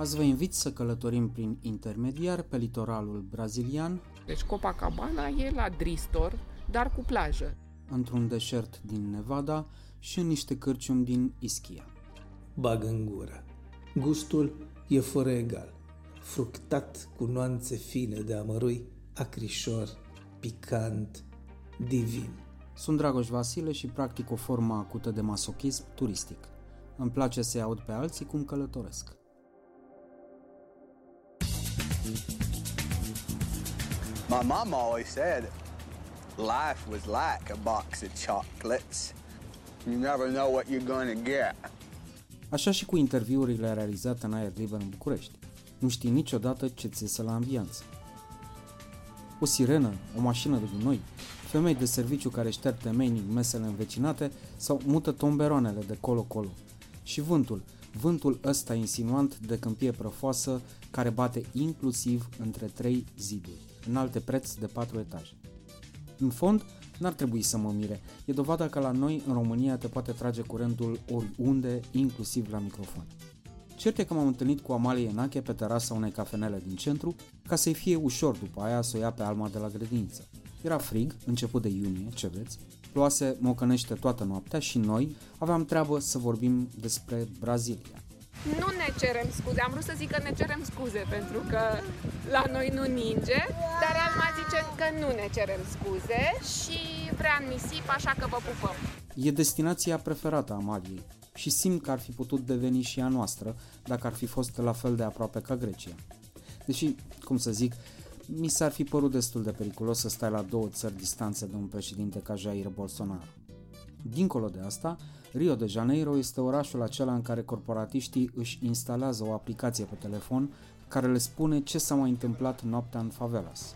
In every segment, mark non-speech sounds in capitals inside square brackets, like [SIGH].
Azi vă invit să călătorim prin intermediar pe litoralul brazilian, Deci Copacabana e la Dristor, dar cu plajă. într-un deșert din Nevada și în niște cârciumi din Ischia. bag în gură. Gustul e fără egal, fructat cu nuanțe fine de amărui, acrișor, picant, divin. Sunt Dragoș Vasile și practic o formă acută de masochism turistic. Îmi place să-i aud pe alții cum călătoresc. My mom always said life was like a box of chocolates. You never know what you're going to get. Așa și cu interviurile realizate în aer liber în București. Nu știi niciodată ce ți iese la ambianță. O sirenă, o mașină de gunoi, femei de serviciu care șterg temenii mesele învecinate sau mută tomberoanele de colo-colo. Și vântul, vântul ăsta insinuant de câmpie prăfoasă care bate inclusiv între trei ziduri, în alte preț de patru etaje. În fond, n-ar trebui să mă mire. E dovada că la noi, în România, te poate trage curentul oriunde, inclusiv la microfon. Cert e că m-am întâlnit cu Amalie Enache pe terasa unei cafenele din centru, ca să-i fie ușor după aia să o ia pe Alma de la grădiniță. Era frig, început de iunie, ce vreți, ploase mocănește toată noaptea și noi aveam treabă să vorbim despre Brazilia. Nu ne cerem scuze, am vrut să zic că ne cerem scuze pentru că la noi nu ninge, dar Alma zice că nu ne cerem scuze și vrea în nisip, așa că vă pupăm. E destinația preferată a Amaliei și simt că ar fi putut deveni și a noastră dacă ar fi fost la fel de aproape ca Grecia. Deși, cum să zic, mi s-ar fi părut destul de periculos să stai la două țări distanță de un președinte ca Jair Bolsonaro. Dincolo de asta, Rio de Janeiro este orașul acela în care corporatiștii își instalează o aplicație pe telefon care le spune ce s-a mai întâmplat noaptea în favelas.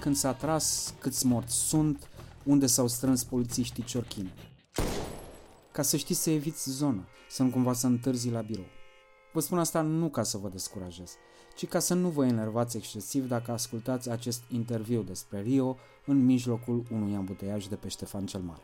Când s-a tras, câți morți sunt, unde s-au strâns polițiștii ciorchine. Ca să știți să eviți zona, să nu cumva să întârzi la birou. Vă spun asta nu ca să vă descurajez, ci ca să nu vă enervați excesiv dacă ascultați acest interviu despre Rio în mijlocul unui ambuteiaj de pe Ștefan cel Mare.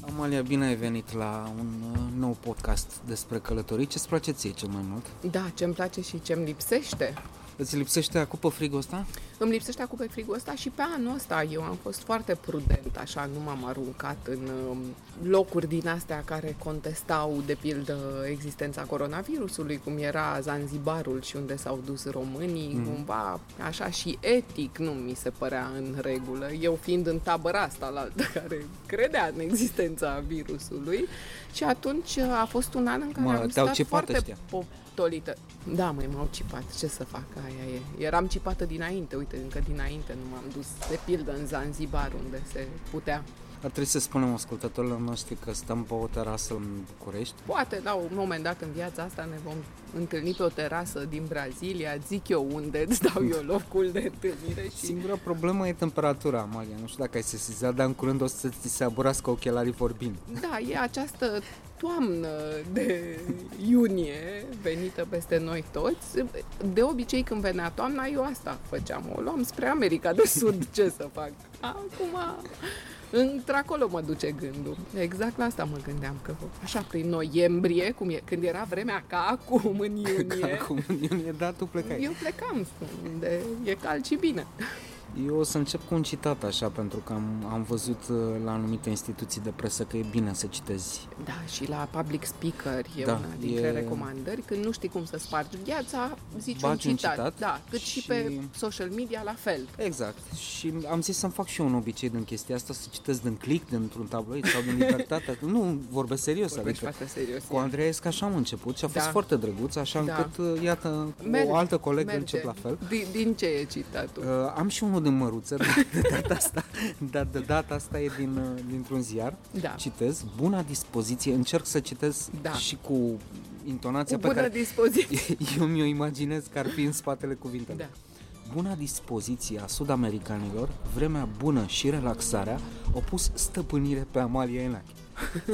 Amalia, bine ai venit la un uh, nou podcast despre călătorii. Ce-ți place ție cel mai mult? Da, ce-mi place și ce-mi lipsește. Îți lipsește acum pe frigul ăsta? Îmi lipsește acum pe frigul ăsta și pe anul ăsta eu am fost foarte prudent, așa, nu m-am aruncat în um, locuri din astea care contestau, de pildă, existența coronavirusului, cum era Zanzibarul și unde s-au dus românii, mm. cumva, așa și etic nu mi se părea în regulă. Eu fiind în tabăra asta la altă care credea în existența virusului și atunci a fost un an în care Mă, am te-au stat cipat foarte ăștia. Potolită. Da, măi, m-au cipat. Ce să fac? Aia e. Eram cipată dinainte. Uite, încă dinainte nu m-am dus, de pildă, în Zanzibar, unde se putea. Ar trebui să spunem ascultătorilor noștri că stăm pe o terasă în București. Poate, la un moment dat în viața asta ne vom întâlni pe o terasă din Brazilia, zic eu unde, îți dau eu [LAUGHS] locul de întâlnire și... Singura problemă e temperatura, Amalia. Nu știu dacă ai sesizat, dar în curând o să ți se aburască ochelarii vorbind. Da, e această toamnă de [LAUGHS] iunie venită peste noi toți. De obicei când venea toamna, eu asta făceam. O luam spre America de Sud, ce să fac? Acum, într-acolo mă duce gândul. Exact la asta mă gândeam, că așa prin noiembrie, cum e, când era vremea ca acum în [LAUGHS] iunie, Acum în iunie, da, tu plecai. eu plecam unde e cald și bine. Eu o să încep cu un citat așa, pentru că am, am văzut uh, la anumite instituții de presă că e bine să citezi. Da, și la public speaker e Da, una dintre e- recomandări. Când nu știi cum să spargi gheața, zici Bagi un un citat. citat Da, cât și... și- pe social media la fel. Exact. Și am zis să-mi fac și eu un obicei din chestia asta, să citesc din click, dintr-un tabloid sau din libertate. [LAUGHS] nu, vorbesc serios. Vorbești adică foarte serios. cu Andreea Esca așa am început și a fost Da. foarte drăguț, așa Da. încât, uh, iată, Merge, o altă colegă merge. încep la fel. Din, din ce e citatul? Uh, am și unul din măruță, de data asta, dar de data asta e din, uh, dintr-un ziar. Da. Citez, buna dispoziție, încerc să citesc Da. și cu intonația Cu pe bună care dispoziție. [LAUGHS] eu mi-o imaginez că ar fi în spatele cuvintelor. Da. Buna dispoziție a sud-americanilor, vremea bună și relaxarea au pus stăpânire pe Amalia Enache.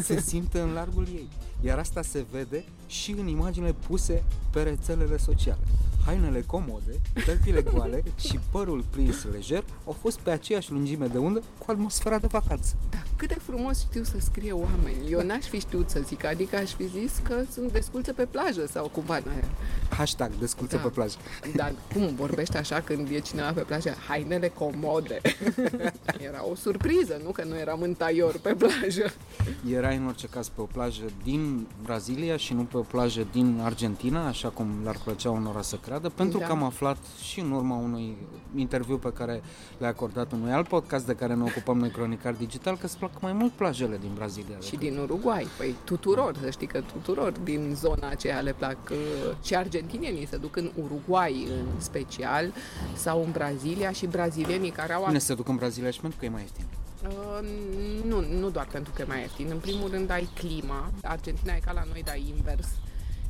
Se simte în largul ei, iar asta se vede și în imaginile puse pe rețelele sociale. Hainele comode, tălpile goale [LAUGHS] și părul prins lejer au fost pe aceeași lungime de undă cu atmosfera de vacanță. Da, cât de frumos știu să scrie oameni. Eu n-aș fi știut să zic, adică aș fi zis că sunt desculțe pe plajă sau cumva n aia. Hashtag desculță Da. pe plajă. [LAUGHS] Dar cum vorbește așa când e cineva pe plajă? Hainele comode. [LAUGHS] Era o surpriză, nu că nu eram în taior pe plajă. Erai în orice caz pe o plajă din Brazilia și nu pe o plajă din Argentina, așa cum le-ar plăcea unora să creadă, pentru Da. că am aflat și în urma unui interviu pe care le-a acordat unui alt podcast de care ne ocupăm noi cronicar digital, că îți plac mai mult plajele din Brazilia. Și decât- din Uruguay. Păi tuturor, să știi că tuturor din zona aceea le plac uh, și argentinienii se duc în Uruguay în special sau în Brazilia și brazilienii care au Bine, se duc în Brazilia și pentru că e mai ieftin. Uh, nu, nu doar pentru că e mai ieftin. În primul rând ai clima. Argentina e ca la noi, dar invers.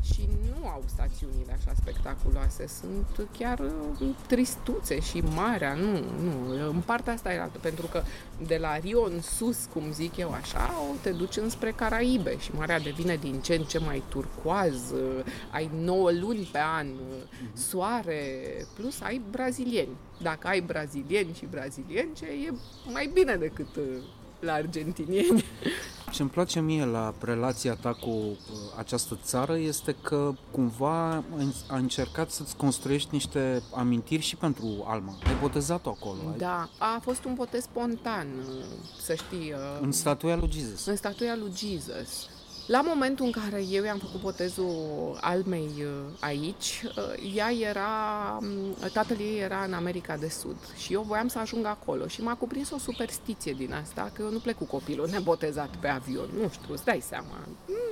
Și nu au stațiunile așa spectaculoase. Sunt chiar uh, tristuțe și marea. Nu, nu. În partea asta era pentru că de la Rio în sus, cum zic eu așa, o te duci înspre Caraibe și marea devine din ce în ce mai turcoaz. uh, Ai 9 luni pe an, uh, soare, plus ai brazilieni. Dacă ai brazilieni și brazilieni, ce e mai bine decât uh, la argentinieni. Ce îmi place mie la relația ta cu uh, această țară este că cumva a încercat să-ți construiești niște amintiri și pentru Alma. Ai botezat-o acolo. ai- Da, a fost un botez spontan, uh, să știi. uh, În statuia lui Jesus. în statuia lui Jesus. La momentul în care eu i-am făcut botezul almei uh, aici, uh, ea era, um, tatăl ei era în America de Sud și eu voiam să ajung acolo și m-a cuprins o superstiție din asta, că eu nu plec cu copilul nebotezat pe avion, nu știu, îți dai seama,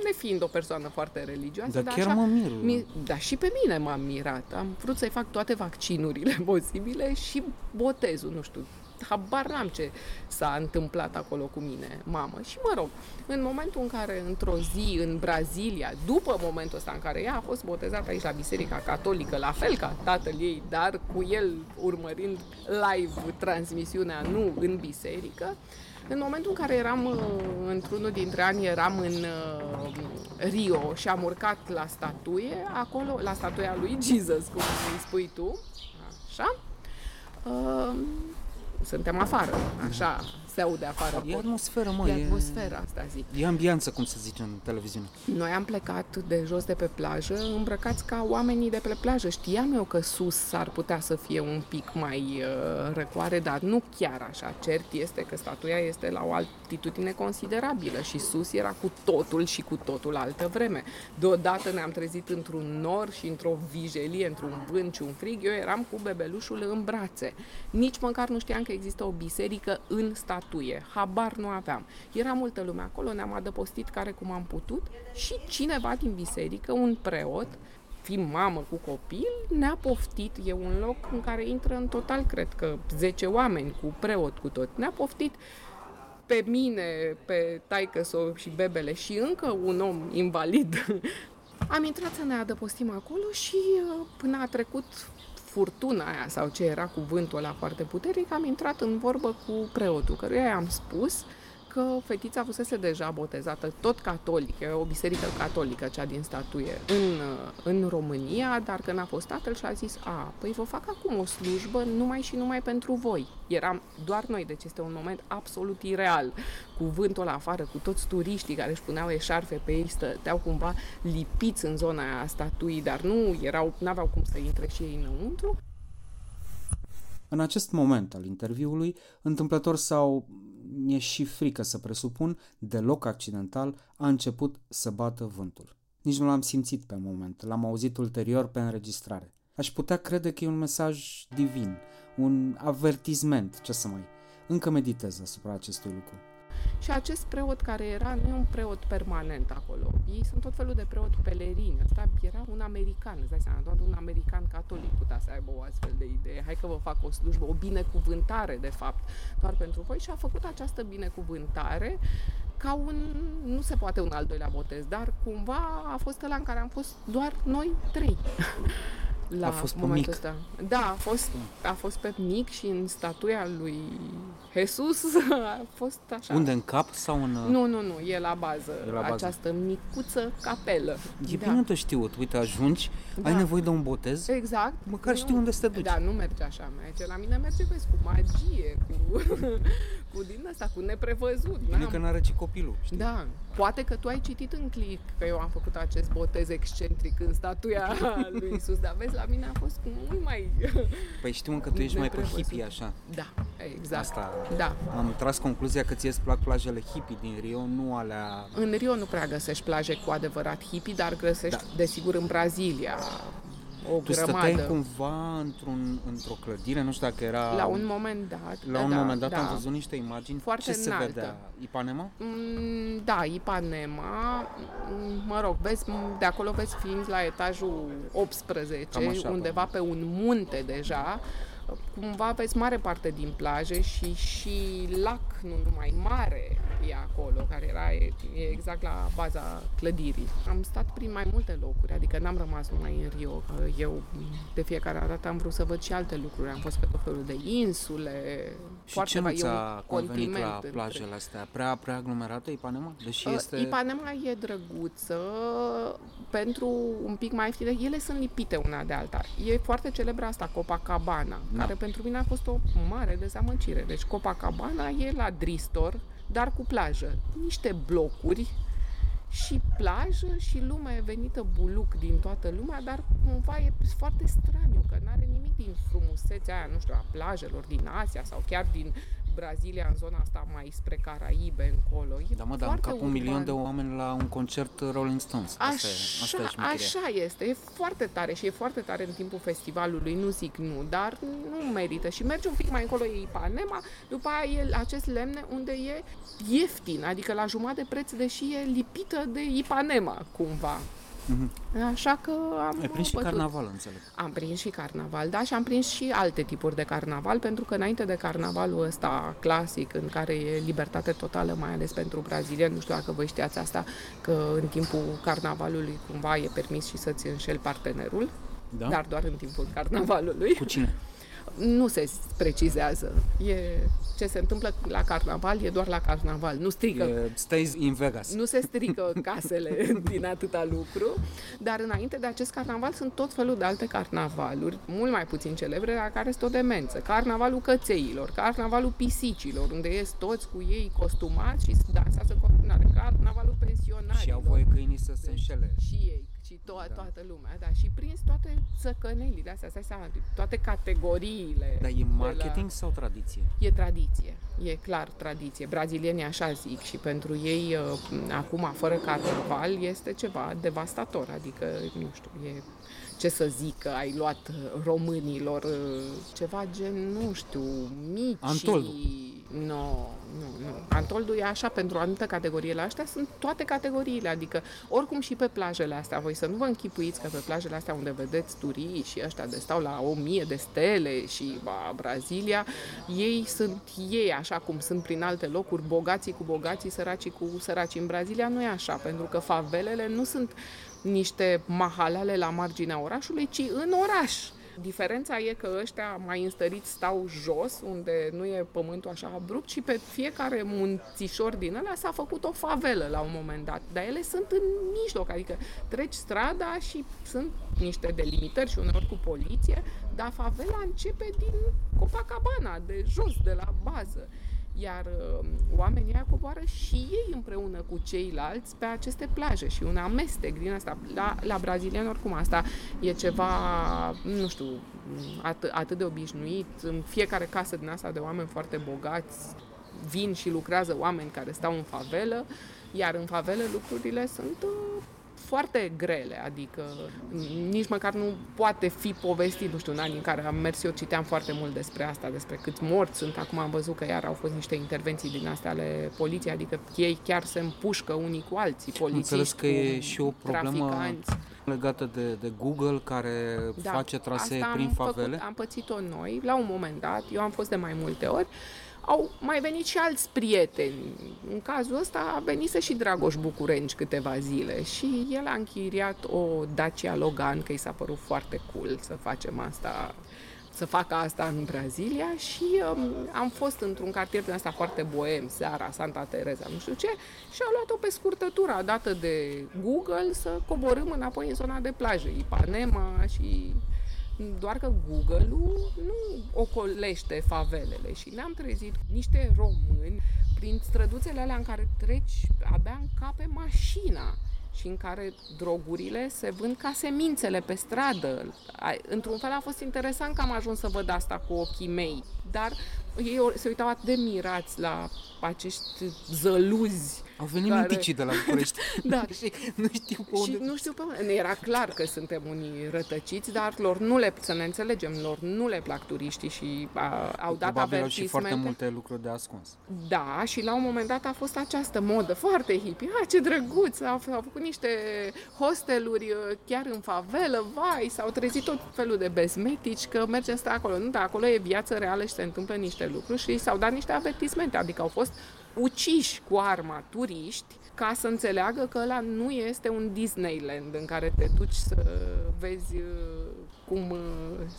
ne fiind o persoană foarte religioasă, Dar chiar mă mir. mi, da, și pe mine m-am mirat. Am vrut să-i fac toate vaccinurile [LAUGHS] posibile și botezul, nu știu. Habar n-am ce s-a întâmplat acolo cu mine, mamă. Și mă rog, în momentul în care, într-o zi, în Brazilia, după momentul ăsta în care ea a fost botezată aici la Biserica Catolică, la fel ca tatăl ei, dar cu el urmărind live transmisiunea, nu în biserică, în momentul în care eram uh, într-unul dintre ani, eram în uh, Rio și am urcat la statuie, acolo, la statuia lui [LAUGHS] Jesus, cum îi spui tu, așa, uh, suntem afară, așa, se aude afară. E atmosferă, mă, e e- atmosfera asta, zic. E ambianță, cum se zice în televiziune. Noi am plecat de jos de pe plajă, îmbrăcați ca oamenii de pe plajă. Știam eu că sus s-ar putea să fie un pic mai uh, răcoare, dar nu chiar așa. Cert este că statuia este la o altitudine considerabilă și sus era cu totul și cu totul altă vreme. Deodată ne-am trezit într-un nor și într-o vijelie, într-un vânt și un frig. Eu eram cu bebelușul în brațe. Nici măcar nu știam că există o biserică în statuie. Habar nu aveam. Era multă lume acolo, ne-am adăpostit care cum am putut și cineva din biserică, un preot, fiind mamă cu copil, ne-a poftit, e un loc în care intră în total, cred că 10 oameni cu preot cu tot, ne-a poftit pe mine, pe taică și bebele și încă un om invalid. [LAUGHS] Am intrat să ne adăpostim acolo și uh, până a trecut furtuna aia sau ce era cu vântul ăla foarte puternic, am intrat în vorbă cu preotul, căruia i-am spus că fetița fusese deja botezată, tot catolică, e o biserică catolică, cea din statuie, în, în România, dar că n-a fost tatăl și a zis, a, păi vă fac acum o slujbă numai și numai pentru voi. Eram doar noi, deci este un moment absolut ireal. Cu vântul ăla afară, cu toți turiștii care își puneau eșarfe pe ei, stăteau cumva lipiți în zona aia a statuii, dar nu erau, n-aveau cum să intre și ei înăuntru. În acest moment al interviului, întâmplător sau mi-e și frică să presupun, deloc accidental, a început să bată vântul. Nici nu l-am simțit pe moment, l-am auzit ulterior pe înregistrare. Aș putea crede că e un mesaj divin, un avertisment, ce să mai... Încă meditez asupra acestui lucru. Și acest preot care era, nu e un preot permanent acolo. Ei sunt tot felul de preot pelerini. Asta era un american, îți dai seama, doar un american catolic putea să aibă o astfel de idee. Hai că vă fac o slujbă, o binecuvântare, de fapt, doar pentru voi. Și a făcut această binecuvântare ca un, nu se poate un al doilea botez, dar cumva a fost ăla în care am fost doar noi trei. [LAUGHS] La A fost pe momentul mic. ăsta. Da, a fost, a fost pe mic și în statuia lui Jesus [LAUGHS] a fost așa. Unde, în cap sau în... Nu, nu, nu, e la bază, E la bază. această micuță capelă. E bine de știut. Uite, ajungi, ai Da. nevoie de un botez, Exact. Măcar știi unde să te duci. Da, nu merge așa, merge. La mine merge, vezi, cu magie, cu, [LAUGHS] cu din asta, cu neprevăzut. bine n-am- că n-are ce copilul, știi? Da, poate că tu ai citit în clip că eu am făcut acest botez excentric în statuia [LAUGHS] lui Isus, dar vezi, la mine a fost mult mai... Păi știu că tu ești mai pe Neprevăzut. hippie, așa. Da, exact. Asta. Da. Am tras concluzia că ție îți plac plajele hippie din Rio, nu alea... În Rio nu prea găsești plaje cu adevărat hippie, dar găsești, da. desigur, în Brazilia o Tu grămadă. stăteai cumva într-un, într-o clădire, nu știu dacă era... La un moment dat. La un da, moment dat da. am văzut niște imagini. Foarte Ce se înaltă. vedea? Ipanema? Mm, Da, Ipanema, mm, mă rog, vezi, de acolo vezi fiind la etajul 18, Cam așa, undeva pe un munte deja, cumva vezi mare parte din plaje și și lac, nu numai mare, e acolo, care era e, e exact la baza clădirii. Am stat prin mai multe locuri, adică n-am rămas numai în Rio, că eu de fiecare dată am vrut să văd și alte lucruri. Am fost pe tot felul de insule, Și foarte ce nu mai- e un ți-a convenit continent la întreg. plajele astea? Prea, prea aglomerată Ipanema? Deși Uh, este... Ipanema e drăguță pentru un pic mai ieftine. Ele sunt lipite una de alta. E foarte celebră asta, Copacabana, Da. care pentru mine a fost o mare dezamăgire. Deci Copacabana e la Dristor, dar cu plajă. Niște blocuri și plajă și lume venită buluc din toată lumea, dar cumva e foarte straniu, că nu are nimic din frumusețea aia, nu știu, a plajelor din Asia sau chiar din Brazilia, în zona asta mai spre Caraibe, încolo. E Da, mă, dar în foarte cap un milion urban. de oameni la un concert Rolling Stones. Asta, e, asta e Așa, șmecheria. așa este, e foarte tare și e foarte tare în timpul festivalului, nu zic nu, dar nu merită și merge un pic mai încolo, e Ipanema, după aia e acest lemne unde e ieftin, adică la jumătate de preț, deși e lipită de Ipanema, cumva. Așa că am Ai prins și bătut. carnaval, înțeleg. Am prins și carnaval, da, și am prins și alte tipuri de carnaval, pentru că înainte de carnavalul ăsta clasic, în care e libertate totală, mai ales pentru brazilieni, nu știu dacă voi știați asta, că în timpul carnavalului cumva e permis și să-ți înșeli partenerul, Da? dar doar în timpul carnavalului. Cu cine? Nu se precizează. E ce se întâmplă la carnaval, e doar la carnaval. Nu strică E, stai in Vegas. nu se strică [LAUGHS] casele din atâta lucru, dar înainte de acest carnaval sunt tot felul de alte carnavaluri, mult mai puțin celebre, la care este o demență. Carnavalul cățeilor, carnavalul pisicilor, unde ies toți cu ei costumați și dansează continuare, carnavalul pensionarilor. Și au voie câinii să se înșele. Și ei, și to- da. toată lumea, da. Și prins toate țăcănelile astea, stai seama, toate categoriile. Dar e de la- marketing sau tradiție? E tradiție, e clar tradiție. Brazilienii așa zic și pentru ei uh, acum, fără carnaval, este ceva devastator. Adică, nu știu, e ce să zic, că ai luat uh, românilor uh, ceva gen, nu știu, mici. Antoldu. Nu, nu, nu. Antoldu e așa pentru o anumită categorie. La astea sunt toate categoriile, adică oricum și pe plajele astea. Voi să nu vă închipuiți că pe plajele astea unde vedeți turiști și ăștia de stau la o mie de stele și ba, Brazilia, ei sunt ei așa cum sunt prin alte locuri, bogații cu bogații, săracii cu săraci. În Brazilia nu e așa, pentru că favelele nu sunt niște mahalale la marginea orașului, ci în oraș. Diferența e că ăștia mai înstăriți stau jos, unde nu e pământul așa abrupt și pe fiecare munțișor din ăla s-a făcut o favelă la un moment dat. Dar ele sunt în mijloc, adică treci strada și sunt niște delimitări și uneori cu poliție, dar favela începe din Copacabana, de jos, de la bază iar uh, oamenii aia coboară și ei împreună cu ceilalți pe aceste plaje și un amestec din asta. La, la brazilian oricum asta e ceva, nu știu, atât, atât de obișnuit. În fiecare casă din asta de oameni foarte bogați vin și lucrează oameni care stau în favelă, iar în favelă lucrurile sunt uh, foarte grele, adică nici măcar nu poate fi povestit, nu știu, în anii în care am mers, eu citeam foarte mult despre asta, despre câți morți sunt, acum am văzut că iar au fost niște intervenții din astea ale poliției, adică ei chiar se împușcă unii cu alții, polițiști Înțeles că e și o problemă traficanți. legată de, de Google care Da, face trasee asta prin am favele. Făcut, am pățit-o noi, la un moment dat, eu am fost de mai multe ori, au mai venit și alți prieteni. În cazul ăsta a venise și Dragoș Bucurenci câteva zile și el a închiriat o Dacia Logan, că i s-a părut foarte cool să facem asta să facă asta în Brazilia și um, am fost într-un cartier din asta foarte boem, seara, Santa Teresa, nu știu ce, și a luat-o pe scurtătura dată de Google să coborâm înapoi în zona de plajă, Ipanema și doar că Google-ul nu ocolește favelele și ne-am trezit niște români prin străduțele alea în care treci, abia încape mașina și în care drogurile se vând ca semințele pe stradă. A- Într-un fel a fost interesant că am ajuns să văd asta cu ochii mei, dar ei o- se uitau atât de mirați la acești zăluzi Au venit care- minticii de la București [LAUGHS] Da. [LAUGHS] și nu știu pe și unde. nu știu pe unde. Ne Era clar că suntem unii rătăciți, dar lor nu le, să ne înțelegem, lor nu le plac turiștii și a, au dat Probabil au și foarte avertismente. multe lucruri de ascuns. Da, și la un moment dat a fost această modă foarte hippie. Ah, ce drăguț! Au, au făcut niște hosteluri uh, chiar în favelă, vai, s-au trezit tot felul de bezmetici că mergem să acolo. Nu, dar acolo e viață reală și se întâmplă niște lucruri și s-au dat niște avertismente, adică au fost uciși cu arma turiști ca să înțeleagă că ăla nu este un Disneyland în care te duci să vezi uh, cum uh,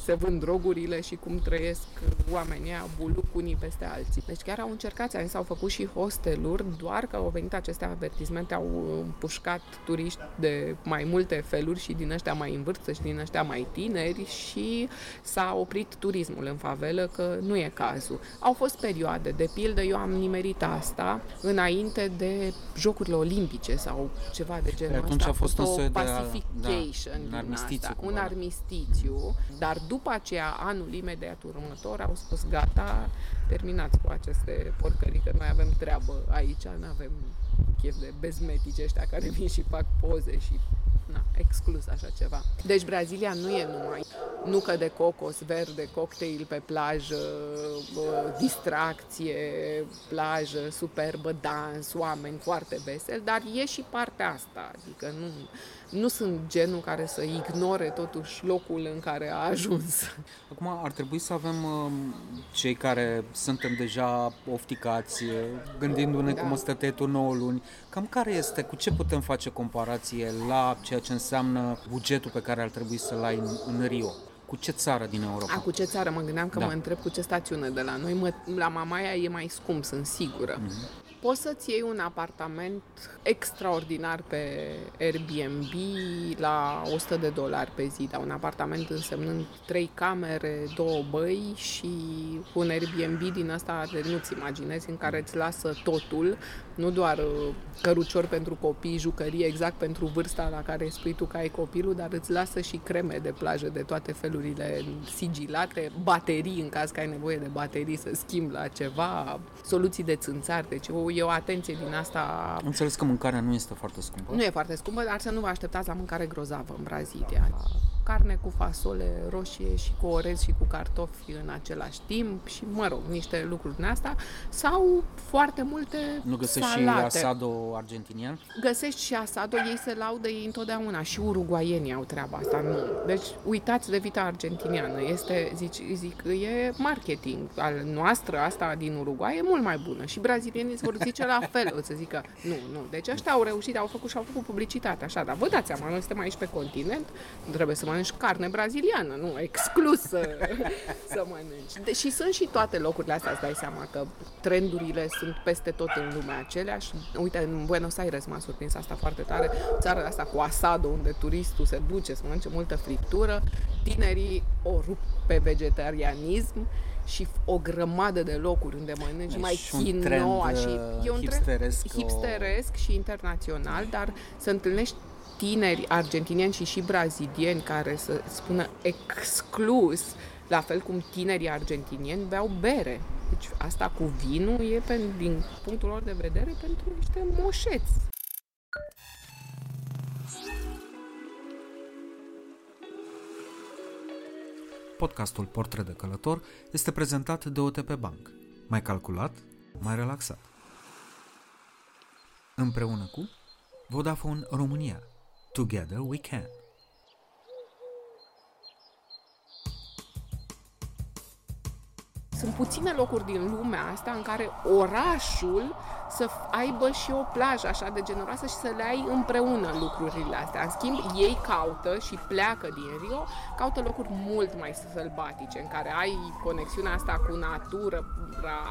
se vând drogurile și cum trăiesc uh, oamenii aia buluc unii peste alții. Deci chiar au încercat, ți s-au făcut și hosteluri, doar că au venit aceste avertismente, au uh, împușcat turiști de mai multe feluri și din ăștia mai în vârstă și din ăștia mai tineri și s-a oprit turismul în favelă, că nu e cazul. Au fost perioade, de pildă eu am nimerit asta înainte de Jocurile Olimpice sau ceva de genul Păi atunci ăsta. a fost un o soi de a- pacification da, un din armistițiu asta, un cumva, da. armistițiu, dar după aceea, anul imediat următor, au spus gata, terminați cu aceste porcării, că noi avem treabă aici, nu avem chef de bezmetici ăștia care vin și fac poze și na, exclus așa ceva. Deci Brazilia nu e numai nucă de cocos verde, cocktail pe plajă, bă, distracție, plajă, superbă, dans, oameni foarte veseli, dar e și partea asta, adică nu, nu sunt genul care să ignore totuși locul în care a ajuns. Acum ar trebui să avem um, cei care suntem deja ofticați, uh, gândindu-ne Da. cum o să tăietul 9 luni, cam care este, cu ce putem face comparație la ceea ce înseamnă bugetul pe care ar trebui să-l ai în, în Rio? Cu ce țară din Europa? A, cu ce țară? Mă gândeam că Da. mă întreb cu ce stațiune de la noi. Mă, la Mamaia e mai scump, sunt sigură. Mhm. Poți să-ți iei un apartament extraordinar pe Airbnb la 100 de dolari pe zi, dar un apartament însemnând trei camere, două băi și un Airbnb din asta de nu-ți imaginezi, în care îți lasă totul, nu doar uh, cărucior pentru copii, jucării exact pentru vârsta la care spui tu că ai copilul, dar îți lasă și creme de plajă de toate felurile sigilate, baterii în caz că ai nevoie de baterii să schimbi la ceva, soluții de țânțari, deci o, e o atenție din asta Am înțeles că mâncarea nu este foarte scumpă. nu e foarte scumpă, dar să nu vă așteptați la mâncare grozavă în Brazilia. Carne cu fasole roșie și cu orez și cu cartofi în același timp și, mă rog, niște lucruri din asta sau foarte multe Nu găsești salate. și asado argentinian? Găsești și asado, ei se laudă ei întotdeauna și uruguaienii au treaba asta, nu. Deci uitați de vita argentiniană, este, zic, zic, e marketing al noastră, asta din Uruguay e mult mai bună și brazilienii îți vor zice la fel, o să zică, nu, nu, deci ăștia au reușit, au făcut și au făcut publicitate, așa, dar vă dați seama, noi suntem aici pe continent, trebuie să mănânci carne braziliană, nu, exclus să, să mănânci. De- și sunt și toate locurile astea, îți dai seama că trendurile sunt peste tot în lumea aceleași. Uite, în Buenos Aires m-a surprins asta foarte tare, țara asta cu asado, unde turistul se duce să mănânce multă friptură, tinerii o rup pe vegetarianism și o grămadă de locuri unde mănânci Deci mai și un trend, quinoa și uh, e un hipsteresc, trend o- hipsteresc și internațional, dar să întâlnești tineri argentinieni și și brazilieni care să spună exclus, la fel cum tinerii argentinieni beau bere. Deci asta cu vinul e, pe, din punctul lor de vedere, pentru niște moșeți. Podcastul Portret de Călător este prezentat de OTP Bank. Mai calculat, mai relaxat. Împreună cu Vodafone România – Together we can. Sunt puține locuri din lumea asta în care orașul să aibă și o plajă așa de generoasă și să le ai împreună lucrurile astea. În schimb, ei caută și pleacă din Rio, caută locuri mult mai sălbatice, în care ai conexiunea asta cu natură,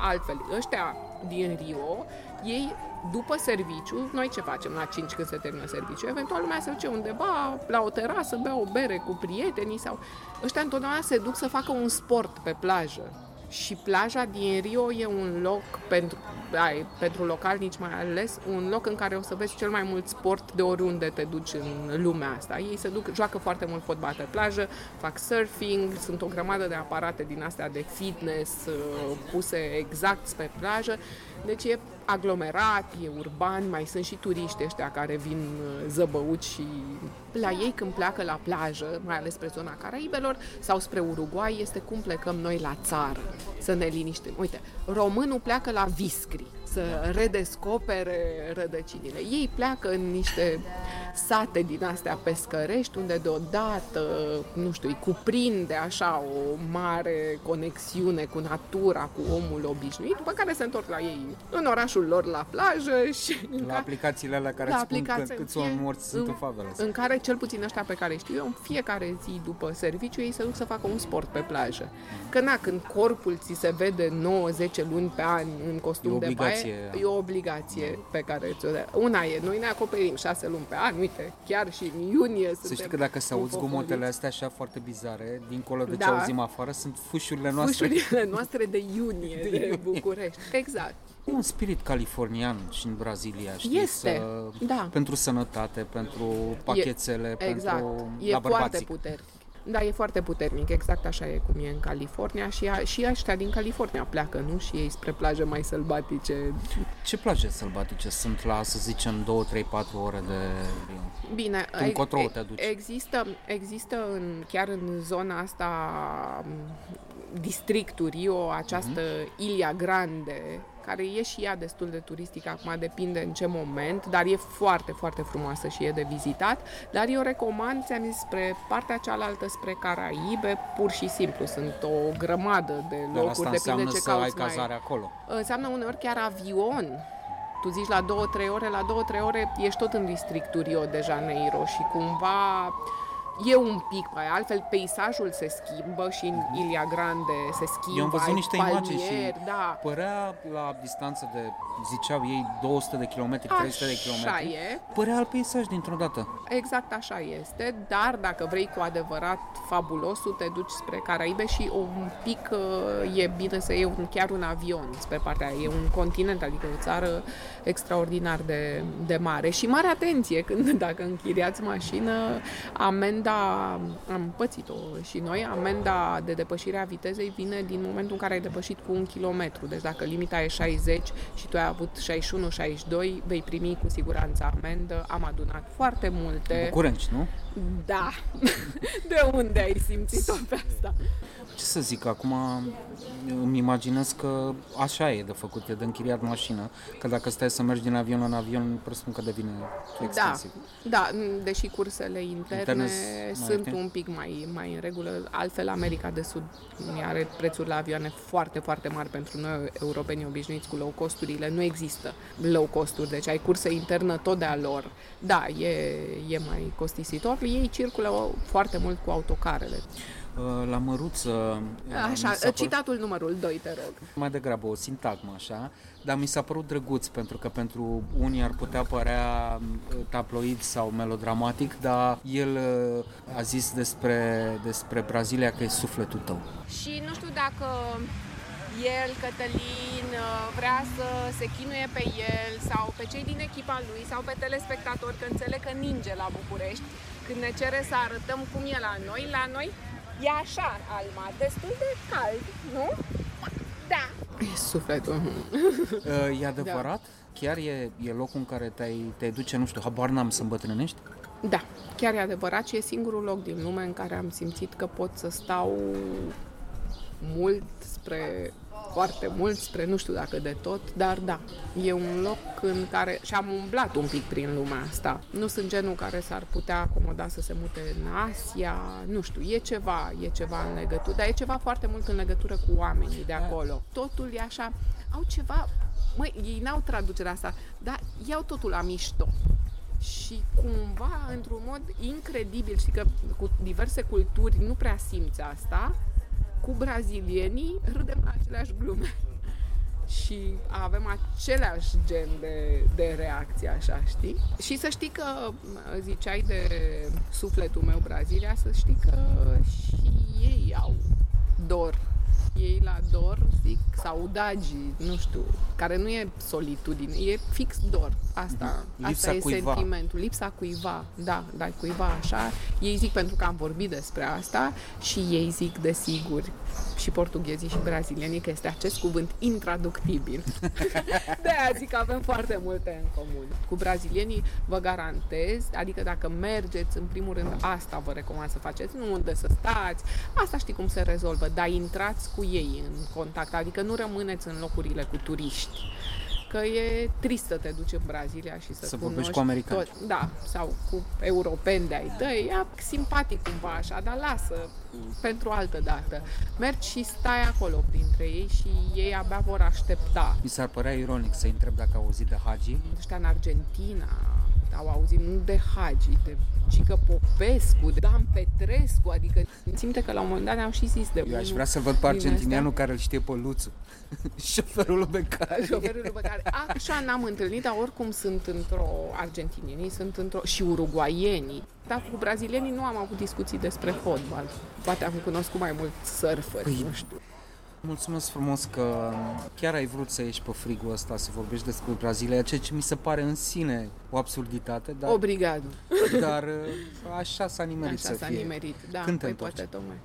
altfel. Ăștia din Rio, ei după serviciu, noi ce facem la 5 când se termină serviciu? Eventual lumea se duce undeva la o terasă, bea o bere cu prietenii sau... Ăștia întotdeauna se duc să facă un sport pe plajă și plaja din Rio e un loc pentru, ai, pentru localnici mai ales, un loc în care o să vezi cel mai mult sport de oriunde te duci în lumea asta. Ei se duc, joacă foarte mult fotbal pe plajă, fac surfing, sunt o grămadă de aparate din astea de fitness uh, puse exact pe plajă. Deci e aglomerat, e urban, mai sunt și turiști ăștia care vin uh, zăbăuți și la ei când pleacă la plajă, mai ales spre zona Caraibelor sau spre Uruguay, este cum plecăm noi la țară, să ne liniștim. Uite, românul pleacă la Viscri, să redescopere rădăcinile. Ei pleacă în niște sate din astea pescărești, unde deodată, nu știu, îi cuprinde așa o mare conexiune cu natura, cu omul obișnuit, după care se întorc la ei în orașul lor la plajă și... La ca... aplicațiile alea care la îți spun că, câți oameni morți sunt în favele. În care, cel puțin ăștia pe care știu eu, în fiecare zi după serviciu, ei se duc să facă un sport pe plajă. Că na, când corpul ți se vede 9-10 luni pe an în costum de baie, e o obligație pe care ți-o dă. Una e, noi ne acoperim 6 luni pe an, uite, chiar și în iunie Să știi că dacă se aud zgomotele astea așa foarte bizare, dincolo de da. ce auzim afară, sunt fușurile noastre. Fușurile [LAUGHS] noastre de iunie, de, de iunie. București. Exact. E un spirit californian și în Brazilia, știi? Este, să, da. Pentru sănătate, pentru pachetele, e, exact. pentru e la foarte puternic. Da, e foarte puternic, exact așa e cum e în California și, a, și ăștia din California pleacă, nu? Și ei spre plaje mai sălbatice. Ce plaje sălbatice sunt la, să zicem, 2, 3, 4 ore de... Bine, Încotro e, te duci? Există, există în, chiar în zona asta districtul Rio, această uh-huh. Ilia Grande, care e și ea destul de turistică, acum depinde în ce moment, dar e foarte, foarte frumoasă și e de vizitat. Dar eu recomand, ți-am zis, spre partea cealaltă, spre Caraibe, pur și simplu. Sunt o grămadă de locuri, dar asta depinde ce să cauți ai cazare mai... acolo. Înseamnă uneori chiar avion tu zici la 2-3 ore, la 2-3 ore ești tot în districtul Rio de Janeiro și cumva e un pic mai altfel, peisajul se schimbă și în Ilia Grande se schimbă. Eu am văzut niște palmieri, imagini și da. părea la distanță de, ziceau ei, 200 de kilometri, 300 de kilometri. e. Părea alt peisaj dintr-o dată. Exact așa este, dar dacă vrei cu adevărat fabulosul, te duci spre Caraibe și un pic uh, e bine să iei un, chiar un avion spre partea aia. E un continent, adică o țară extraordinar de, de mare. Și mare atenție când [LAUGHS] dacă închiriați mașină, amenda amenda, am pățit-o și noi, amenda de depășire a vitezei vine din momentul în care ai depășit cu un kilometru. Deci dacă limita e 60 și tu ai avut 61-62, vei primi cu siguranță amendă. Am adunat foarte multe. Bucurenci, nu? Da. [LAUGHS] De unde ai simțit-o pe asta? Ce să zic, acum îmi imaginez că așa e de făcut, e de închiriat mașină, că dacă stai să mergi din avion în avion, presupun că devine extensiv. Da, da deși cursele interne, interne sunt un pic mai, mai în regulă, altfel America de Sud are prețuri la avioane foarte, foarte mari pentru noi, europenii obișnuiți cu low costurile, nu există low costuri, deci ai curse internă tot de-a lor. Da, e, e mai costisitor, ei circulă foarte mult cu autocarele. Uh, la măruță... Așa, părut... citatul numărul 2, te rog. Mai degrabă o sintagmă așa, dar mi s-a părut drăguț pentru că pentru unii ar putea părea uh, tabloid sau melodramatic, dar el uh, a zis despre, despre Brazilia că e sufletul tău. Și nu știu dacă el, Cătălin, vrea să se chinuie pe el sau pe cei din echipa lui sau pe telespectatori, că înțeleg că ninge la București, când ne cere să arătăm cum e la noi, la noi E așa, Alma, destul de cald, nu? Da. E sufletul. [LAUGHS] Uh, e adevărat? Da. Chiar e, e locul în care te-ai, te duce, nu știu, habar n-am să îmbătrânești? Da, chiar e adevărat și e singurul loc din lume în care am simțit că pot să stau mult spre foarte mult spre nu știu dacă de tot, dar da, e un loc în care și am umblat un pic prin lumea asta. Nu sunt genul care s-ar putea acomoda să se mute în Asia, nu știu, e ceva, e ceva în legătură, dar e ceva foarte mult în legătură cu oamenii de acolo. Totul e așa, au ceva, măi, ei n-au traducerea asta, dar iau totul la mișto și cumva, într-un mod incredibil, și că cu diverse culturi nu prea simți asta, cu brazilienii râdem la aceleași glume [LAUGHS] și avem același gen de, de reacție, așa, știi? Și să știi că ziceai de sufletul meu Brazilia, să știi că și ei au dor ei la dor zic saudagi, nu știu, care nu e solitudine, e fix dor. Asta, Lipsa asta e cuiva. sentimentul, lipsa cuiva, da, da, cuiva așa. Ei zic pentru că am vorbit despre asta și ei zic desigur și portughezii și brazilienii că este acest cuvânt intraductibil. [LAUGHS] de aia zic că avem foarte multe în comun. Cu brazilienii vă garantez, adică dacă mergeți, în primul rând asta vă recomand să faceți, nu unde să stați, asta știi cum se rezolvă, dar intrați cu ei în contact, adică nu rămâneți în locurile cu turiști că e trist să te duci în Brazilia și să, Să cunoști vorbești cu americani. Tot, da, sau cu europeni de-ai tăi, e simpatic cumva așa, dar lasă pentru altă dată. Mergi și stai acolo printre ei și ei abia vor aștepta. Mi s-ar părea ironic să întreb dacă au auzit de Hagi. Ăștia în Argentina au auzit nu de Hagi, de Cică Popescu, de Dan Petrescu, adică simte că la un moment dat ne-au și zis de Eu aș unul vrea să văd pe din argentinianul care îl știe pe Luțu. [LAUGHS] Șoferul pe care... șoferul pe care așa n-am întâlnit, dar oricum sunt într-o argentinienii, sunt într-o și uruguaienii. Dar cu brazilienii nu am avut discuții despre fotbal. Poate am cunoscut mai mult surferi, Păi, nu știu. Mulțumesc frumos că chiar ai vrut să ieși pe frigul ăsta să vorbești despre Brazilia, ceea ce mi se pare în sine o absurditate, dar, Obrigado. dar așa s-a nimerit Așa să s-a fie. nimerit, da, Când te păi întorci? poate tocmai.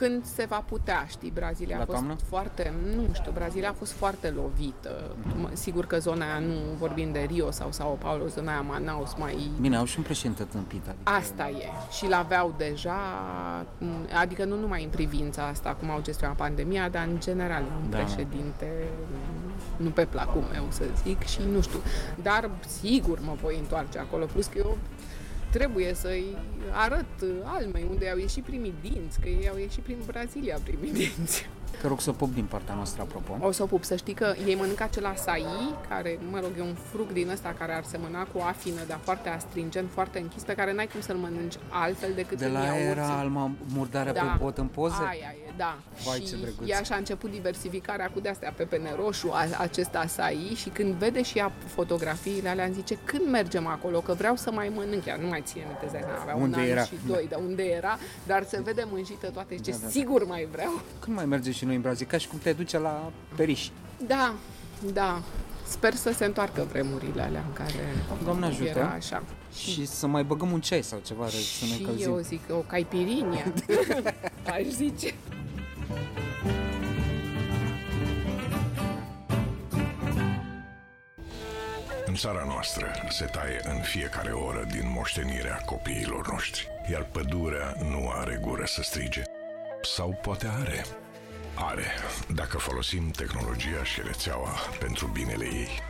Când se va putea, știi, Brazilia La a fost toamnă? foarte, nu știu, Brazilia a fost foarte lovită. Mă- Sigur că zona aia, nu vorbim de Rio sau Sao Paulo, zona aia Manaus mai Bine, au și un președinte tâmpit. Adică Asta e. Și l-aveau deja, m, adică nu numai în privința asta, cum au gestionat pandemia, dar în general un Da. președinte m, nu pe placul meu, să zic, și nu știu. Dar sigur mă voi întoarce acolo, plus că eu trebuie să-i arăt almei unde au ieșit primii dinți, că ei au ieșit prin Brazilia primii [LAUGHS] dinți. Te rog să pup din partea noastră, apropo. O să o pup. Să știi că ei mănâncă acel açai, care, mă rog, e un fruct din ăsta care ar semăna cu afină, dar foarte astringent, foarte închis, pe care n-ai cum să-l mănânci altfel decât De în la iaurt. era alma murdarea pe bot în poze? Aia e, da. Vai, și ce drăguț. ea și-a început diversificarea cu de-astea pepene roșu, a, acest açai și când vede și ea fotografiile alea, îmi zice, când mergem acolo, că vreau să mai mănânc. Ea nu mai ține minte, îți dai seama, avea Unde un an era? și doi, dar unde era, dar se vede mânjită toate și zice, Da, da. sigur mai vreau. Când mai mergem și noi în Brazilia? Ca și cum te duce la Periș. Da, da. Sper să se întoarcă vremurile alea în care Doamne ajută. era așa. Și să mai băgăm un ceai sau ceva, să ne și încălzim. eu zic o caipirină, [LAUGHS] aș zice. În țara noastră se taie în fiecare oră din moștenirea copiilor noștri, iar pădurea nu are gură să strige. Sau poate are. Are, dacă folosim tehnologia și rețeaua pentru binele ei.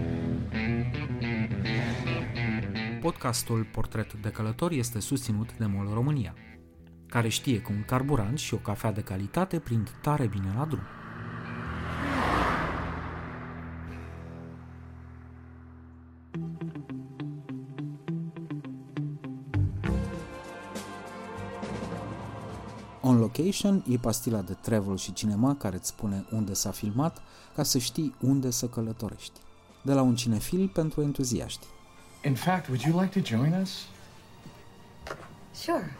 Podcastul Portret de Călător este susținut de MOL România, care știe că un carburant și o cafea de calitate prind tare bine la drum. On Location e pastila de travel și cinema care îți spune unde s-a filmat ca să știi unde să călătorești. De la un cinefil pentru entuziaști. In fact, would you like to join us? Sure.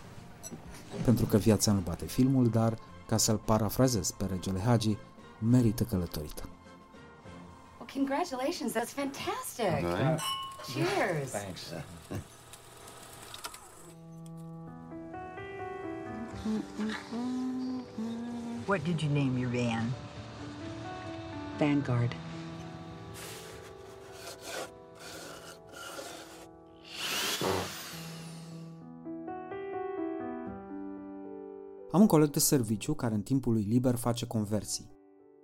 pentru că viața nu bate filmul, dar Ca să-l parafrazez pe regele Hagi, merită călătorită. Well, congratulations. That's fantastic. Right. Uh, Cheers. Thanks. What did you name your van? Vanguard. Am un coleg de serviciu care în timpul lui liber face conversii.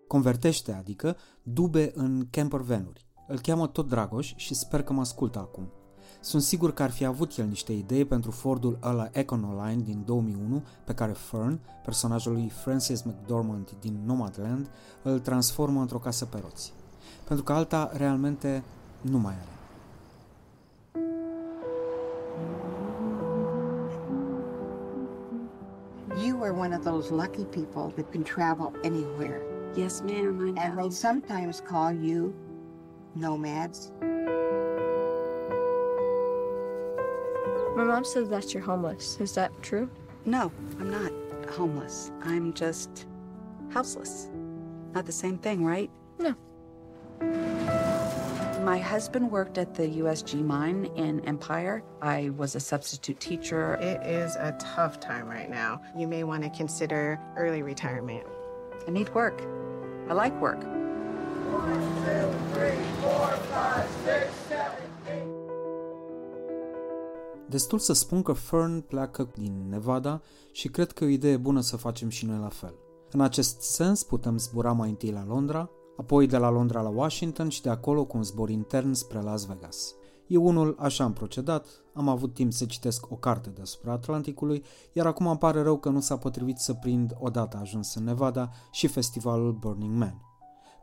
Convertește, adică dube în camper vanuri. Îl cheamă tot Dragoș și sper că mă ascultă acum. Sunt sigur că ar fi avut el niște idei pentru Fordul ăla Econoline din 2001 pe care Fern, personajul lui Francis McDormand din Nomadland, îl transformă într-o casă pe roți. Pentru că alta realmente nu mai are. You are one of those lucky people that can travel anywhere. Yes, ma'am. I know. And they sometimes call you nomads. My mom says that you're homeless. Is that true? No, I'm not homeless. I'm just houseless. Not the same thing, right? No. My husband worked at the USG mine in Empire. I was a substitute teacher. It is a tough time right now. You may want to consider early retirement. I need work. I like work. One, two, three, four, five, six, seven, eight. Destul să spun că Fern pleacă din Nevada și cred că e o idee bună să facem și noi la fel. În acest sens putem zbura mai întâi la Londra, apoi de la Londra la Washington și de acolo cu un zbor intern spre Las Vegas. Eu unul așa am procedat, am avut timp să citesc o carte deasupra Atlanticului, iar acum îmi pare rău că nu s-a potrivit să prind odată ajuns în Nevada și festivalul Burning Man,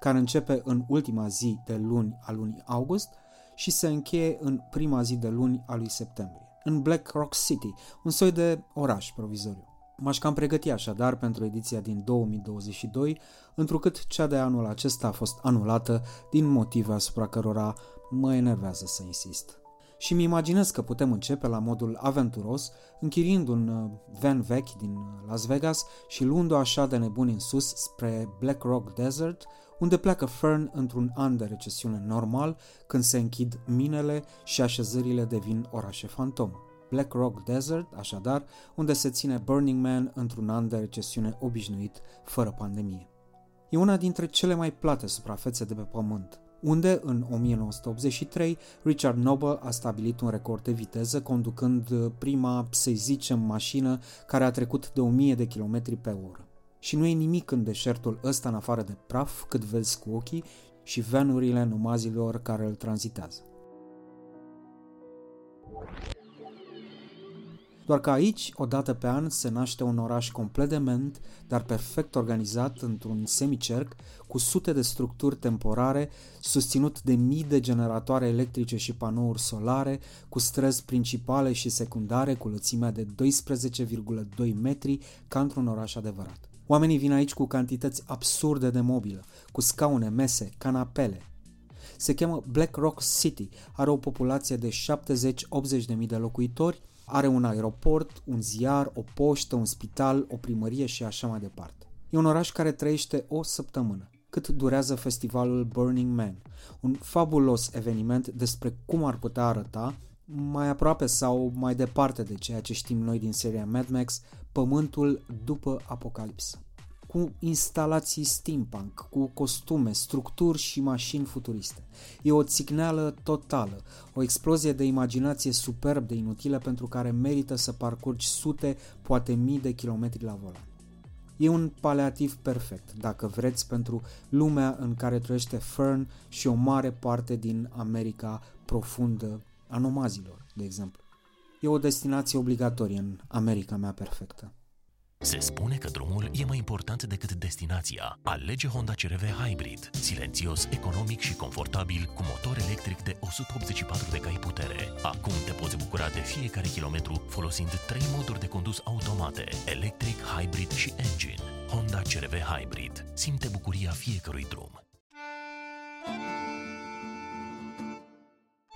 care începe în ultima zi de luni a lunii august și se încheie în prima zi de luni a lui septembrie în Black Rock City, un soi de oraș provizoriu. M-aș cam pregăti așadar pentru ediția din 2022, întrucât cea de anul acesta a fost anulată din motive asupra cărora mă enervează să insist. Și mi imaginez că putem începe la modul aventuros, închiriind un uh, van vechi din uh, Las Vegas și luând-o așa de nebuni în sus spre Black Rock Desert, unde pleacă Fern într-un an de recesiune normal, când se închid minele și așezările devin orașe fantomă. Black Rock Desert, așadar, unde se ține Burning Man într-un an de recesiune obișnuit, fără pandemie. E una dintre cele mai plate suprafețe de pe pământ, unde, în 1983, Richard Noble a stabilit un record de viteză conducând prima, să zicem, mașină care a trecut de 1000 de km pe oră și nu e nimic în deșertul ăsta în afară de praf cât vezi cu ochii și venurile numazilor care îl tranzitează. Doar că aici, o dată pe an, se naște un oraș complet dement, dar perfect organizat într-un semicerc, cu sute de structuri temporare, susținut de mii de generatoare electrice și panouri solare, cu străzi principale și secundare cu lățimea de 12,2 metri, ca într-un oraș adevărat. Oamenii vin aici cu cantități absurde de mobilă, cu scaune, mese, canapele. Se cheamă Black Rock City, are o populație de 70-80 de mii de locuitori, are un aeroport, un ziar, o poștă, un spital, o primărie și așa mai departe. E un oraș care trăiește o săptămână, cât durează festivalul Burning Man, un fabulos eveniment despre cum ar putea arăta, mai aproape sau mai departe de ceea ce știm noi din seria Mad Max, pământul după apocalipsă. Cu instalații steampunk, cu costume, structuri și mașini futuriste. E o țicneală totală, o explozie de imaginație superb de inutilă pentru care merită să parcurgi sute, poate mii de kilometri la volan. E un paleativ perfect, dacă vreți, pentru lumea în care trăiește Fern și o mare parte din America profundă a nomazilor, de exemplu. E o destinație obligatorie în America mea perfectă. Se spune că drumul e mai important decât destinația. Alege Honda CRV Hybrid, silențios, economic și confortabil, cu motor electric de 184 de cai putere. Acum te poți bucura de fiecare kilometru folosind trei moduri de condus automate, electric, hybrid și engine. Honda CRV Hybrid. Simte bucuria fiecărui drum.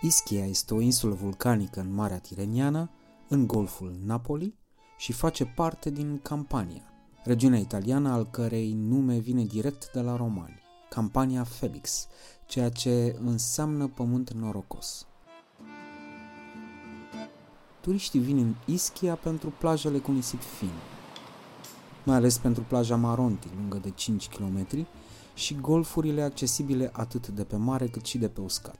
Ischia este o insulă vulcanică în Marea Tireniană, în golful Napoli și face parte din Campania, regiunea italiană al cărei nume vine direct de la romani, Campania Felix, ceea ce înseamnă pământ norocos. Turiștii vin în Ischia pentru plajele cu nisip fin, mai ales pentru plaja Maronti, lungă de 5 km, și golfurile accesibile atât de pe mare cât și de pe uscat.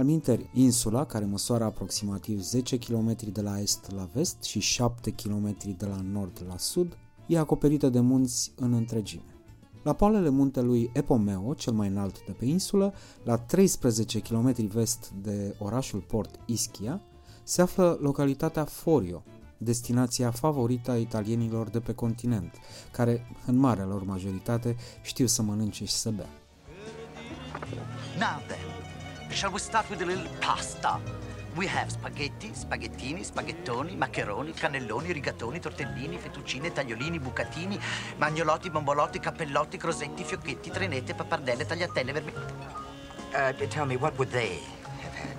Alminteri, insula, care măsoară aproximativ 10 km de la est la vest și 7 km de la nord la sud, e acoperită de munți în întregime. La poalele muntelui Epomeo, cel mai înalt de pe insulă, la 13 km vest de orașul port Ischia, se află localitatea Forio, destinația favorită a italienilor de pe continent, care, în marea lor majoritate, știu să mănânce și să bea. Now then, shall we start with a little pasta? We have spaghetti, spaghettini, spaghettoni, maccheroni, cannelloni, rigatoni, tortellini, fettuccine, tagliolini, bucatini, magnolotti, bombolotti, cappellotti, crosetti, fiocchetti, trenette, pappardelle, tagliatelle, vermi... Uh, tell me, what would they have had?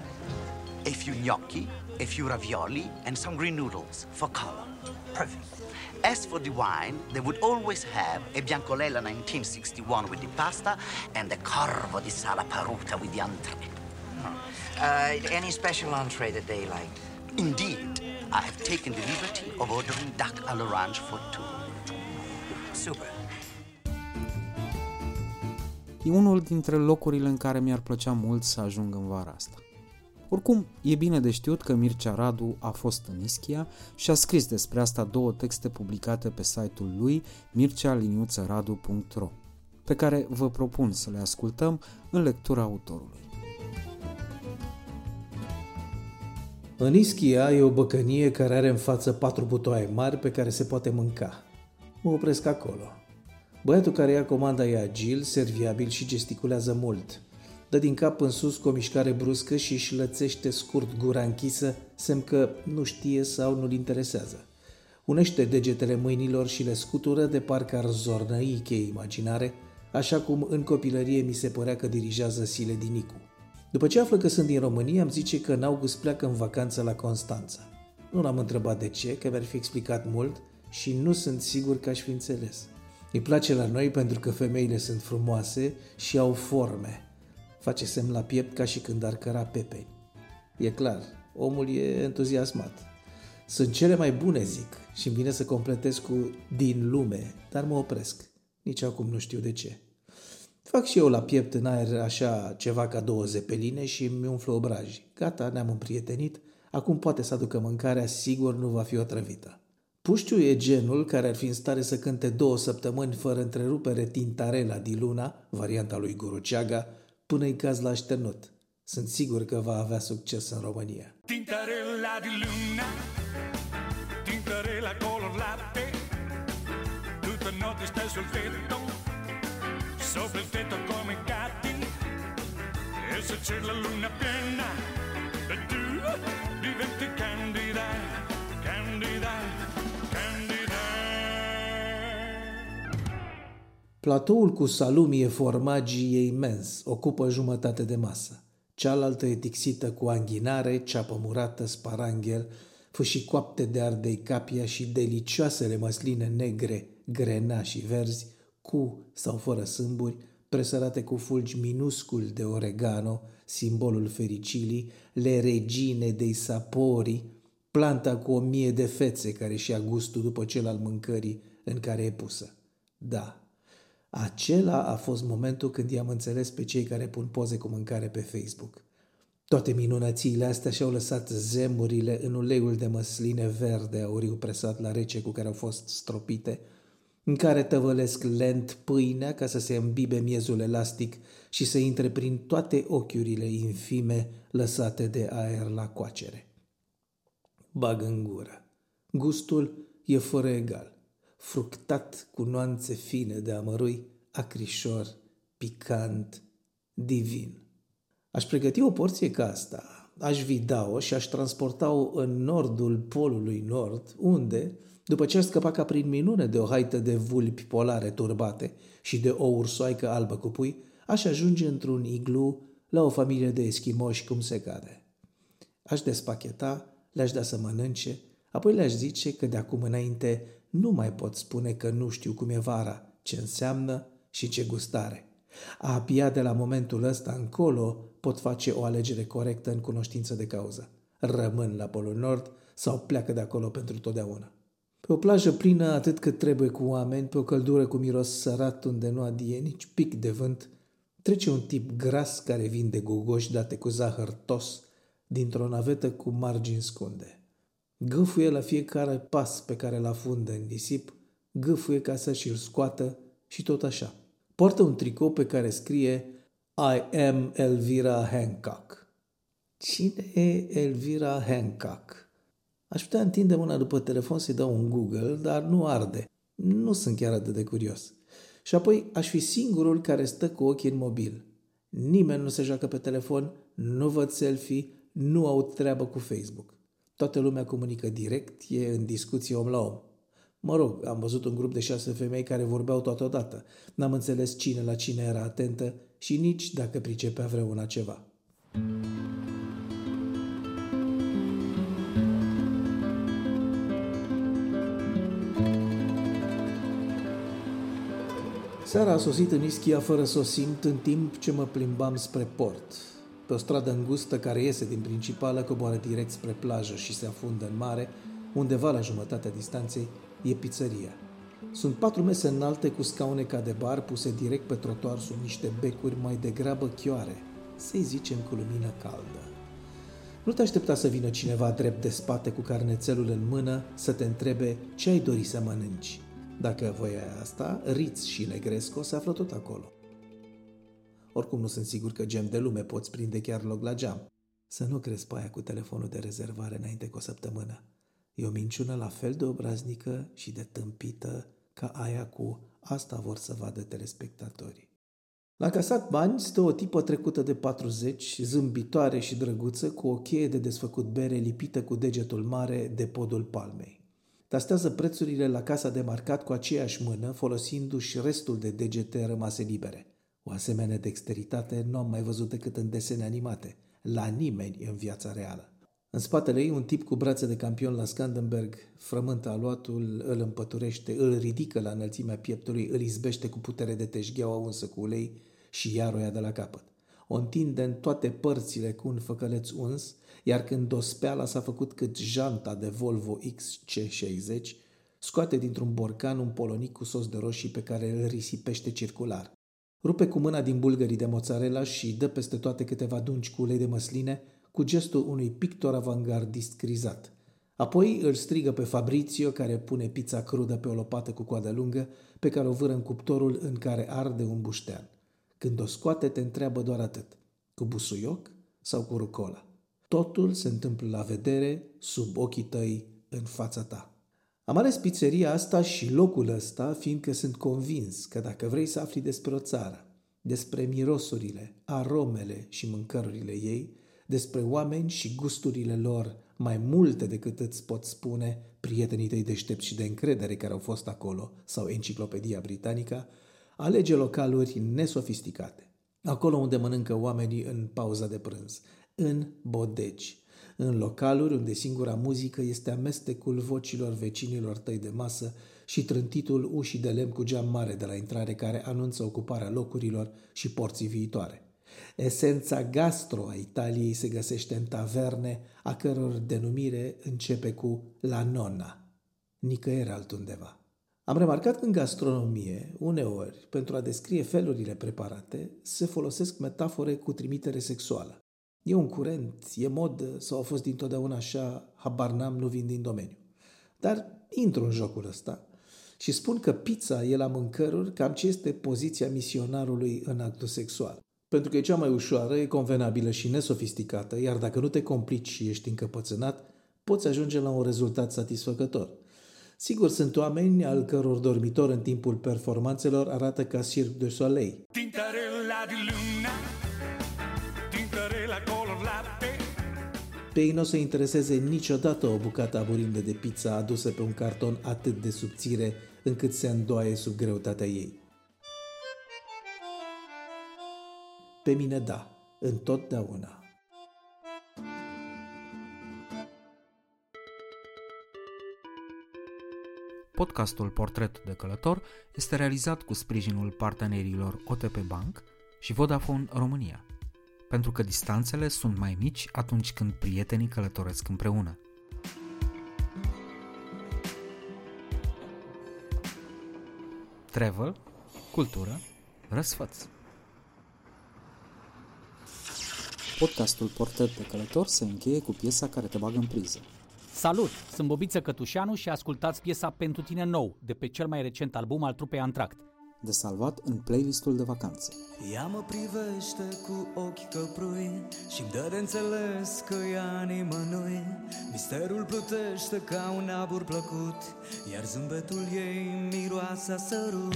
A few gnocchi, a few ravioli, and some green noodles for color. Perfect. As for the wine, they would always have a Biancolella 1961 with the pasta and a Corvo di Sala Paruta with the entree. Uh, any special entree that they liked? Indeed. I have taken the liberty of ordering duck à l'orange for two. Super. E unul dintre locurile în care mi-ar plăcea mult să ajung în vara asta. Oricum, e bine de știut că Mircea Radu a fost în Ischia și a scris despre asta două texte publicate pe site-ul lui mircealiniuțăradu.ro pe care vă propun să le ascultăm în lectura autorului. În Ischia e o băcănie care are în față patru butoaie mari pe care se poate mânca. Mă opresc acolo. Băiatul care ia comanda e agil, serviabil și gesticulează mult – dă din cap în sus cu o mișcare bruscă și își lățește scurt gura închisă, semn că nu știe sau nu-l interesează. Unește degetele mâinilor și le scutură de parcă ar zornăi cheie imaginare, așa cum în copilărie mi se părea că dirigează Sile din Nicu. După ce află că sunt din România, îmi zice că în august pleacă în vacanță la Constanța. Nu l-am întrebat de ce, că mi-ar fi explicat mult și nu sunt sigur că aș fi înțeles. Îi place la noi pentru că femeile sunt frumoase și au forme, face semn la piept ca și când ar căra pepeni. E clar, omul e entuziasmat. Sunt cele mai bune, zic, și îmi vine să completez cu din lume, dar mă opresc. Nici acum nu știu de ce. Fac și eu la piept în aer așa ceva ca două zepeline și îmi umflă obraji. Gata, ne-am împrietenit, acum poate să aducă mâncarea, sigur nu va fi otrăvită. Puștiu e genul care ar fi în stare să cânte două săptămâni fără întrerupere Tintarela di Luna, varianta lui Guruceaga, până-i caz la așternut. Sunt sigur că va avea succes în România. Tintarella di luna, tintarella color latte, tutta notte stai sul tetto, sopra il tetto come gatti, e se c'è la luna piena, e tu diventi candida, candida, Platoul cu salumie formagii e imens, ocupă jumătate de masă. Cealaltă e tixită cu anghinare, ceapă murată, sparanghel, fâșii coapte de ardei capia și delicioasele măsline negre, grena și verzi, cu sau fără sâmburi, presărate cu fulgi minusculi de oregano, simbolul fericilii, le regine dei sapori, planta cu o mie de fețe care și-a gustul după cel al mâncării în care e pusă. Da, acela a fost momentul când i-am înțeles pe cei care pun poze cu mâncare pe Facebook. Toate minunățiile astea și-au lăsat zemurile în uleiul de măsline verde auriu presat la rece cu care au fost stropite, în care tăvălesc lent pâinea ca să se îmbibe miezul elastic și să intre prin toate ochiurile infime lăsate de aer la coacere. Bag în gură. Gustul e fără egal fructat cu nuanțe fine de amărui, acrișor, picant, divin. Aș pregăti o porție ca asta, aș vida-o și aș transporta-o în nordul polului nord, unde, după ce aș scăpa ca prin minune de o haită de vulpi polare turbate și de o ursoaică albă cu pui, aș ajunge într-un iglu la o familie de eschimoși cum se cade. Aș despacheta, le-aș da să mănânce, apoi le-aș zice că de acum înainte nu mai pot spune că nu știu cum e vara, ce înseamnă și ce gustare. Abia de la momentul ăsta încolo pot face o alegere corectă în cunoștință de cauză. Rămân la Polul Nord sau pleacă de acolo pentru totdeauna. Pe o plajă plină atât cât trebuie cu oameni, pe o căldură cu miros sărat unde nu adie nici pic de vânt, trece un tip gras care vinde gogoși date cu zahăr tos dintr-o navetă cu margini scunde. Gâfâie la fiecare pas pe care îl afundă în nisip, gâfâie ca să și-l scoată și tot așa. Poartă un tricou pe care scrie I am Elvira Hancock. Cine e Elvira Hancock? Aș putea întinde mâna după telefon să-i dau un Google, dar nu arde. Nu sunt chiar atât de curios. Și apoi aș fi singurul care stă cu ochii în mobil. Nimeni nu se joacă pe telefon, nu văd selfie, nu aud treabă cu Facebook. Toată lumea comunică direct, e în discuție om la om. Mă rog, am văzut un grup de șase femei care vorbeau totodată. N-am înțeles cine la cine era atentă și nici dacă pricepea vreuna ceva. Seara a sosit în Ischia fără să o simt în timp ce mă plimbam spre port. Pe o stradă îngustă care iese din principală coboară direct spre plajă și se afundă în mare, undeva la jumătatea distanței e pizzeria. Sunt patru mese înalte cu scaune ca de bar puse direct pe trotuar sub niște becuri mai degrabă chioare, să-i zicem cu lumină caldă. Nu te aștepta să vină cineva drept de spate cu carnețelul în mână să te întrebe ce ai dori să mănânci. Dacă voia asta, Ritz și Negresco se află tot acolo. Oricum nu sunt sigur că gem de lume poți prinde chiar loc la geam. Să nu crezi pe aia cu telefonul de rezervare înainte cu o săptămână. E o minciună la fel de obraznică și de tâmpită ca aia cu asta vor să vadă telespectatorii. La casat bani stă o tipă trecută de 40, zâmbitoare și drăguță, cu o cheie de desfăcut bere lipită cu degetul mare de podul palmei. Tastează prețurile la casa de marcat cu aceeași mână, folosindu-și restul de degete rămase libere. O asemenea dexteritate nu am mai văzut decât în desene animate, la nimeni în viața reală. În spatele ei, un tip cu brațe de campion la Scandenberg frământă aluatul, îl împăturește, îl ridică la înălțimea pieptului, îl izbește cu putere de teșgheaua unsă cu ulei și iar o ia de la capăt. O întinde în toate părțile cu un făcăleț uns, iar când dospeala s-a făcut cât janta de Volvo XC60, scoate dintr-un borcan un polonic cu sos de roșii pe care îl risipește circular. Rupe cu mâna din bulgării de mozzarella și dă peste toate câteva dungi cu ulei de măsline, cu gestul unui pictor avangardist crizat. Apoi îl strigă pe Fabrizio, care pune pizza crudă pe o lopată cu coadă lungă, pe care o vâră în cuptorul în care arde un buștean. Când o scoate, te întreabă doar atât. Cu busuioc sau cu rucola? Totul se întâmplă la vedere, sub ochii tăi, în fața ta. Am ales pizzeria asta și locul ăsta, fiindcă sunt convins că dacă vrei să afli despre o țară, despre mirosurile, aromele și mâncărurile ei, despre oameni și gusturile lor mai multe decât îți pot spune prietenii tăi deștepți și de încredere care au fost acolo sau enciclopedia britanică, alege localuri nesofisticate. Acolo unde mănâncă oamenii în pauza de prânz, în bodegi, în localuri unde singura muzică este amestecul vocilor vecinilor tăi de masă și trântitul ușii de lemn cu geam mare de la intrare care anunță ocuparea locurilor și porții viitoare. Esența gastro a Italiei se găsește în taverne, a căror denumire începe cu la nonna, nicăieri altundeva. Am remarcat că în gastronomie, uneori, pentru a descrie felurile preparate, se folosesc metafore cu trimitere sexuală. E un curent, e mod sau a fost dintotdeauna așa, habar n-am, nu vin din domeniu. Dar intru în jocul ăsta și spun că pizza e la mâncăruri cam ce este poziția misionarului în actul sexual. Pentru că e cea mai ușoară, e convenabilă și nesofisticată, iar dacă nu te complici și ești încăpățânat, poți ajunge la un rezultat satisfăcător. Sigur, sunt oameni al căror dormitor în timpul performanțelor arată ca Cirque de Soleil. Pe ei nu o să intereseze niciodată o bucată aburindă de pizza adusă pe un carton atât de subțire încât se îndoaie sub greutatea ei. Pe mine da, întotdeauna. Podcastul Portret de Călător este realizat cu sprijinul partenerilor OTP Bank și Vodafone România, pentru că distanțele sunt mai mici atunci când prietenii călătoresc împreună. Travel, cultură, răsfăț. Podcastul Portret de Călător se încheie cu piesa care te bagă în priză. Salut! Sunt Bobiță Cătușanu și ascultați piesa Pentru tine nou, de pe cel mai recent album al trupei Antract. De salvat în playlistul de vacanță. Ea mă privește cu ochi căprui și dă de înțeles că ea nimănui Misterul plutește ca un abur plăcut Iar zâmbetul ei miroase a sărut.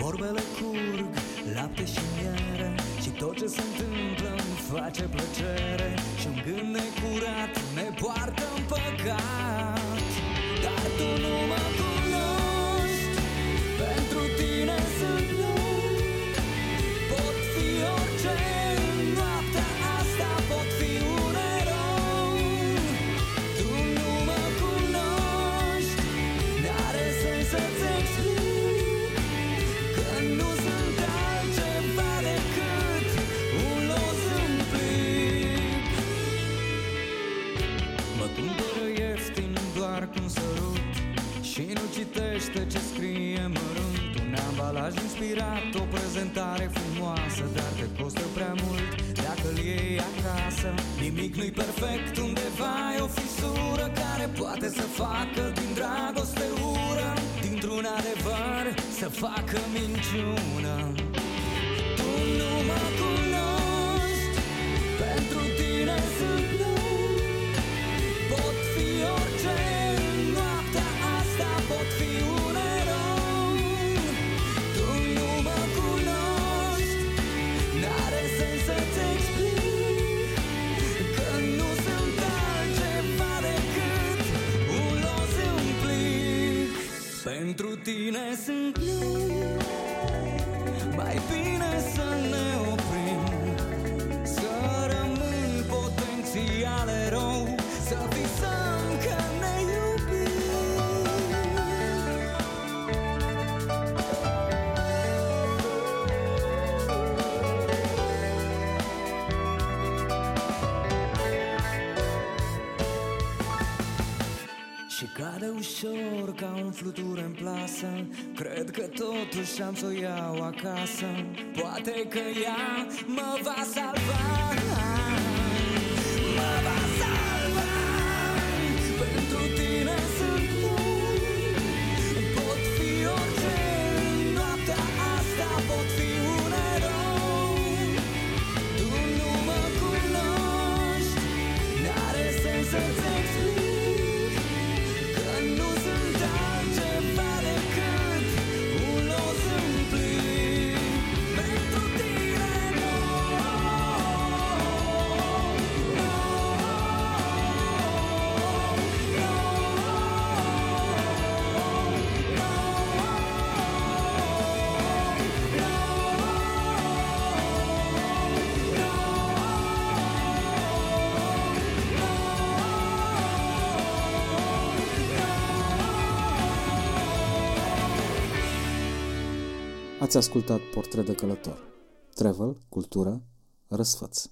Vorbele curg, lapte și miere Și tot ce se întâmplă îmi face plăcere. Și un gând necurat ne poartă în păcat. Dar tu nu mă cunoști Pentru tine citește ce scrie mărunt Un ambalaj inspirat, o prezentare frumoasă Dar te costă prea mult dacă îl iei acasă Nimic nu-i perfect, undeva e o fisură Care poate să facă din dragoste ură Dintr-un adevăr să facă minciună Pentru tine sunt nou Mai bine să ne ușor ca un flutur în plasă. Cred că totuși am să o iau acasă. Poate că ea mă va salva Ați ascultat Portret de Călător. Travel, cultură, răsfăț.